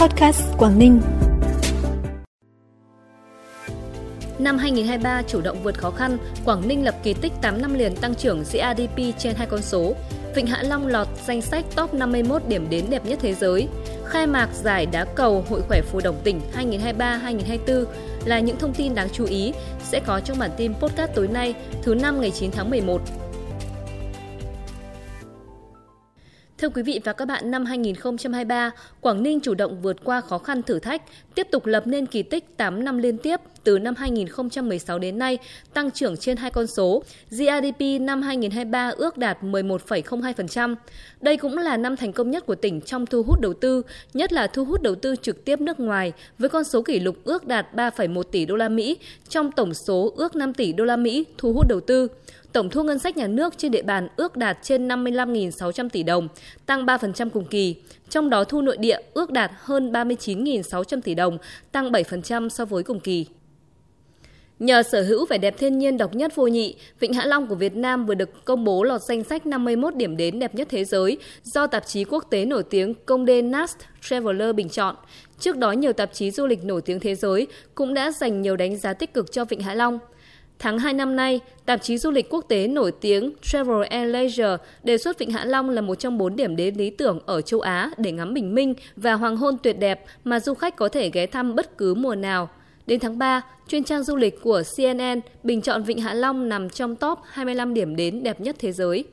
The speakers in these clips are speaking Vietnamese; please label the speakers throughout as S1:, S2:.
S1: Podcast Quảng Ninh.
S2: Năm 2023 chủ động vượt khó khăn, Quảng Ninh lập kỳ tích 8 năm liền tăng trưởng GRDP trên hai con số. Vịnh Hạ Long lọt danh sách top 51 điểm đến đẹp nhất thế giới. Khai mạc giải đá cầu Hội khỏe phù đồng tỉnh 2023-2024 là những thông tin đáng chú ý sẽ có trong bản tin podcast tối nay, thứ năm ngày 9 tháng 11. Thưa quý vị và các bạn, năm 2023, Quảng Ninh chủ động vượt qua khó khăn thử thách, tiếp tục lập nên kỳ tích 8 năm liên tiếp từ năm 2016 đến nay, tăng trưởng trên hai con số. GDP năm 2023 ước đạt 11,02%. Đây cũng là năm thành công nhất của tỉnh trong thu hút đầu tư, nhất là thu hút đầu tư trực tiếp nước ngoài với con số kỷ lục ước đạt 3,1 tỷ đô la Mỹ trong tổng số ước 5 tỷ đô la Mỹ thu hút đầu tư. Tổng thu ngân sách nhà nước trên địa bàn ước đạt trên 55.600 tỷ đồng, tăng 3% cùng kỳ. Trong đó thu nội địa ước đạt hơn 39.600 tỷ đồng, tăng 7% so với cùng kỳ. Nhờ sở hữu vẻ đẹp thiên nhiên độc nhất vô nhị, Vịnh Hạ Long của Việt Nam vừa được công bố lọt danh sách 51 điểm đến đẹp nhất thế giới do tạp chí quốc tế nổi tiếng Condé Nast Traveler bình chọn. Trước đó, nhiều tạp chí du lịch nổi tiếng thế giới cũng đã dành nhiều đánh giá tích cực cho Vịnh Hạ Long. Tháng 2 năm nay, tạp chí du lịch quốc tế nổi tiếng Travel and Leisure đề xuất Vịnh Hạ Long là một trong bốn điểm đến lý tưởng ở châu Á để ngắm bình minh và hoàng hôn tuyệt đẹp mà du khách có thể ghé thăm bất cứ mùa nào. Đến tháng 3, chuyên trang du lịch của CNN bình chọn Vịnh Hạ Long nằm trong top 25 điểm đến đẹp nhất thế giới.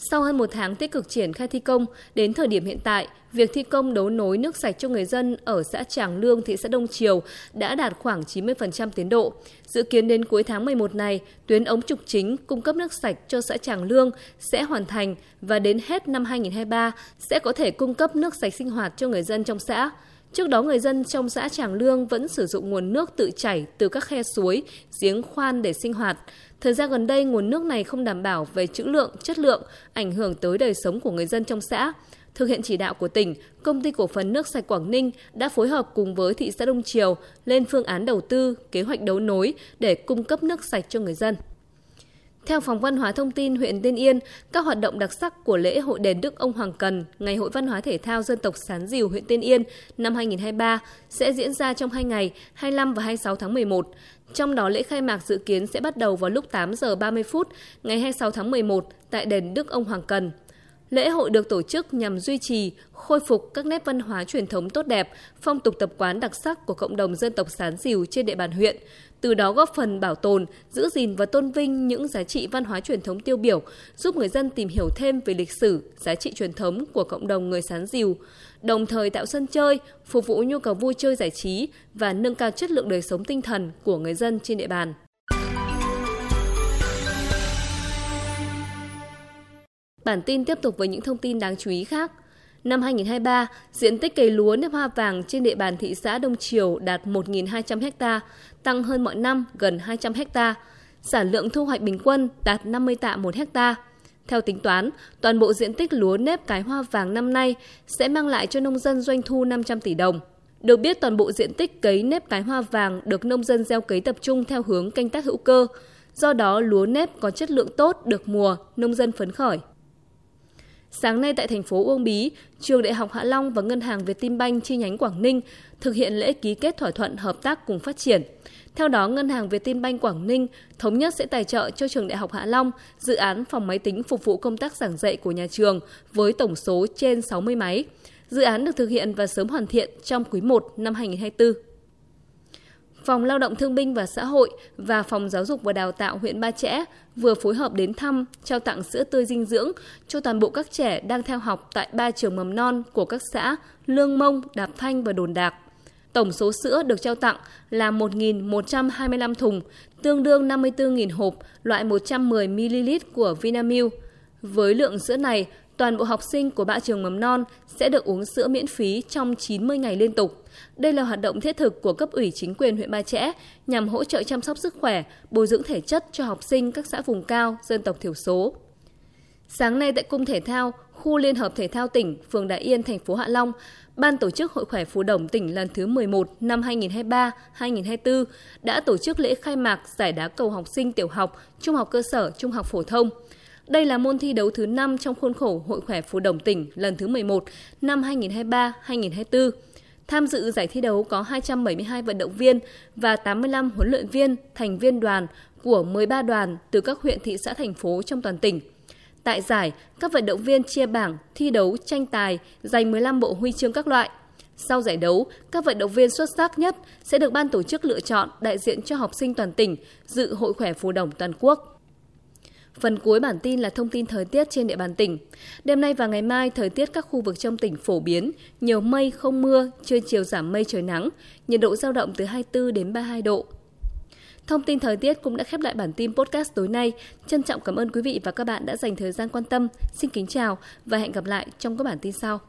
S2: Sau hơn một tháng tích cực triển khai thi công, đến thời điểm hiện tại, việc thi công đấu nối nước sạch cho người dân ở xã Tràng Lương, thị xã Đông Triều đã đạt khoảng 90% tiến độ. Dự kiến đến cuối tháng 11 này, tuyến ống trục chính cung cấp nước sạch cho xã Tràng Lương sẽ hoàn thành và đến hết năm 2023 sẽ có thể cung cấp nước sạch sinh hoạt cho người dân trong xã. Trước đó, người dân trong xã Tràng Lương vẫn sử dụng nguồn nước tự chảy từ các khe suối, giếng khoan để sinh hoạt. Thời gian gần đây, nguồn nước này không đảm bảo về trữ lượng, chất lượng, ảnh hưởng tới đời sống của người dân trong xã. Thực hiện chỉ đạo của tỉnh, Công ty Cổ phần Nước sạch Quảng Ninh đã phối hợp cùng với thị xã Đông Triều lên phương án đầu tư, kế hoạch đấu nối để cung cấp nước sạch cho người dân. Theo Phòng Văn hóa Thông tin huyện Tiên Yên, các hoạt động đặc sắc của lễ hội đền Đức ông Hoàng Cần, Ngày hội văn hóa thể thao dân tộc Sán Diều huyện Tiên Yên năm 2023 sẽ diễn ra trong hai ngày 25 và 26 tháng 11. Trong đó lễ khai mạc dự kiến sẽ bắt đầu vào lúc 8 giờ 30 phút ngày 26 tháng 11 tại đền Đức ông Hoàng Cần. Lễ hội được tổ chức nhằm duy trì, khôi phục các nét văn hóa truyền thống tốt đẹp, phong tục tập quán đặc sắc của cộng đồng dân tộc Sán Dìu trên địa bàn huyện, từ đó góp phần bảo tồn, giữ gìn và tôn vinh những giá trị văn hóa truyền thống tiêu biểu, giúp người dân tìm hiểu thêm về lịch sử, giá trị truyền thống của cộng đồng người Sán Dìu, đồng thời tạo sân chơi, phục vụ nhu cầu vui chơi giải trí và nâng cao chất lượng đời sống tinh thần của người dân trên địa bàn. Bản tin tiếp tục với những thông tin đáng chú ý khác. Năm 2023, diện tích cây lúa nếp hoa vàng trên địa bàn thị xã Đông Triều đạt 1.200 ha, tăng hơn mọi năm gần 200 ha. Sản lượng thu hoạch bình quân đạt 50 tạ một ha. Theo tính toán, toàn bộ diện tích lúa nếp cái hoa vàng năm nay sẽ mang lại cho nông dân doanh thu 500 tỷ đồng. Được biết toàn bộ diện tích cấy nếp cái hoa vàng được nông dân gieo cấy tập trung theo hướng canh tác hữu cơ. Do đó lúa nếp có chất lượng tốt được mùa, nông dân phấn khởi. Sáng nay tại thành phố Uông Bí, Trường Đại học Hạ Long và Ngân hàng Vietinbank chi nhánh Quảng Ninh thực hiện lễ ký kết thỏa thuận hợp tác cùng phát triển. Theo đó, Ngân hàng Vietinbank Quảng Ninh thống nhất sẽ tài trợ cho Trường Đại học Hạ Long dự án phòng máy tính phục vụ công tác giảng dạy của nhà trường với tổng số trên 60 máy. Dự án được thực hiện và sớm hoàn thiện trong quý 1 năm 2024. Phòng Lao động Thương binh và Xã hội và Phòng Giáo dục và Đào tạo huyện Ba Chẽ vừa phối hợp đến thăm, trao tặng sữa tươi dinh dưỡng cho toàn bộ các trẻ đang theo học tại ba trường mầm non của các xã Lương Mông, Đạp Thanh và Đồn Đạc. Tổng số sữa được trao tặng là 1.125 thùng, tương đương 54.000 hộp loại 110ml của Vinamilk. Với lượng sữa này, toàn bộ học sinh của ba trường mầm non sẽ được uống sữa miễn phí trong 90 ngày liên tục. Đây là hoạt động thiết thực của cấp ủy chính quyền huyện Ba Chẽ nhằm hỗ trợ chăm sóc sức khỏe, bồi dưỡng thể chất cho học sinh các xã vùng cao, dân tộc thiểu số. Sáng nay tại Cung Thể thao, khu Liên hợp Thể thao tỉnh, phường Đại Yên, thành phố Hạ Long, Ban tổ chức Hội khỏe Phú Đồng tỉnh lần thứ 11 năm 2023-2024 đã tổ chức lễ khai mạc giải đá cầu học sinh tiểu học, trung học cơ sở, trung học phổ thông. Đây là môn thi đấu thứ 5 trong khuôn khổ Hội khỏe Phú đồng tỉnh lần thứ 11 năm 2023-2024. Tham dự giải thi đấu có 272 vận động viên và 85 huấn luyện viên, thành viên đoàn của 13 đoàn từ các huyện thị xã thành phố trong toàn tỉnh. Tại giải, các vận động viên chia bảng thi đấu tranh tài giành 15 bộ huy chương các loại. Sau giải đấu, các vận động viên xuất sắc nhất sẽ được ban tổ chức lựa chọn đại diện cho học sinh toàn tỉnh dự Hội khỏe phù đồng toàn quốc. Phần cuối bản tin là thông tin thời tiết trên địa bàn tỉnh. Đêm nay và ngày mai, thời tiết các khu vực trong tỉnh phổ biến, nhiều mây không mưa, trưa chiều giảm mây trời nắng, nhiệt độ giao động từ 24 đến 32 độ. Thông tin thời tiết cũng đã khép lại bản tin podcast tối nay. Trân trọng cảm ơn quý vị và các bạn đã dành thời gian quan tâm. Xin kính chào và hẹn gặp lại trong các bản tin sau.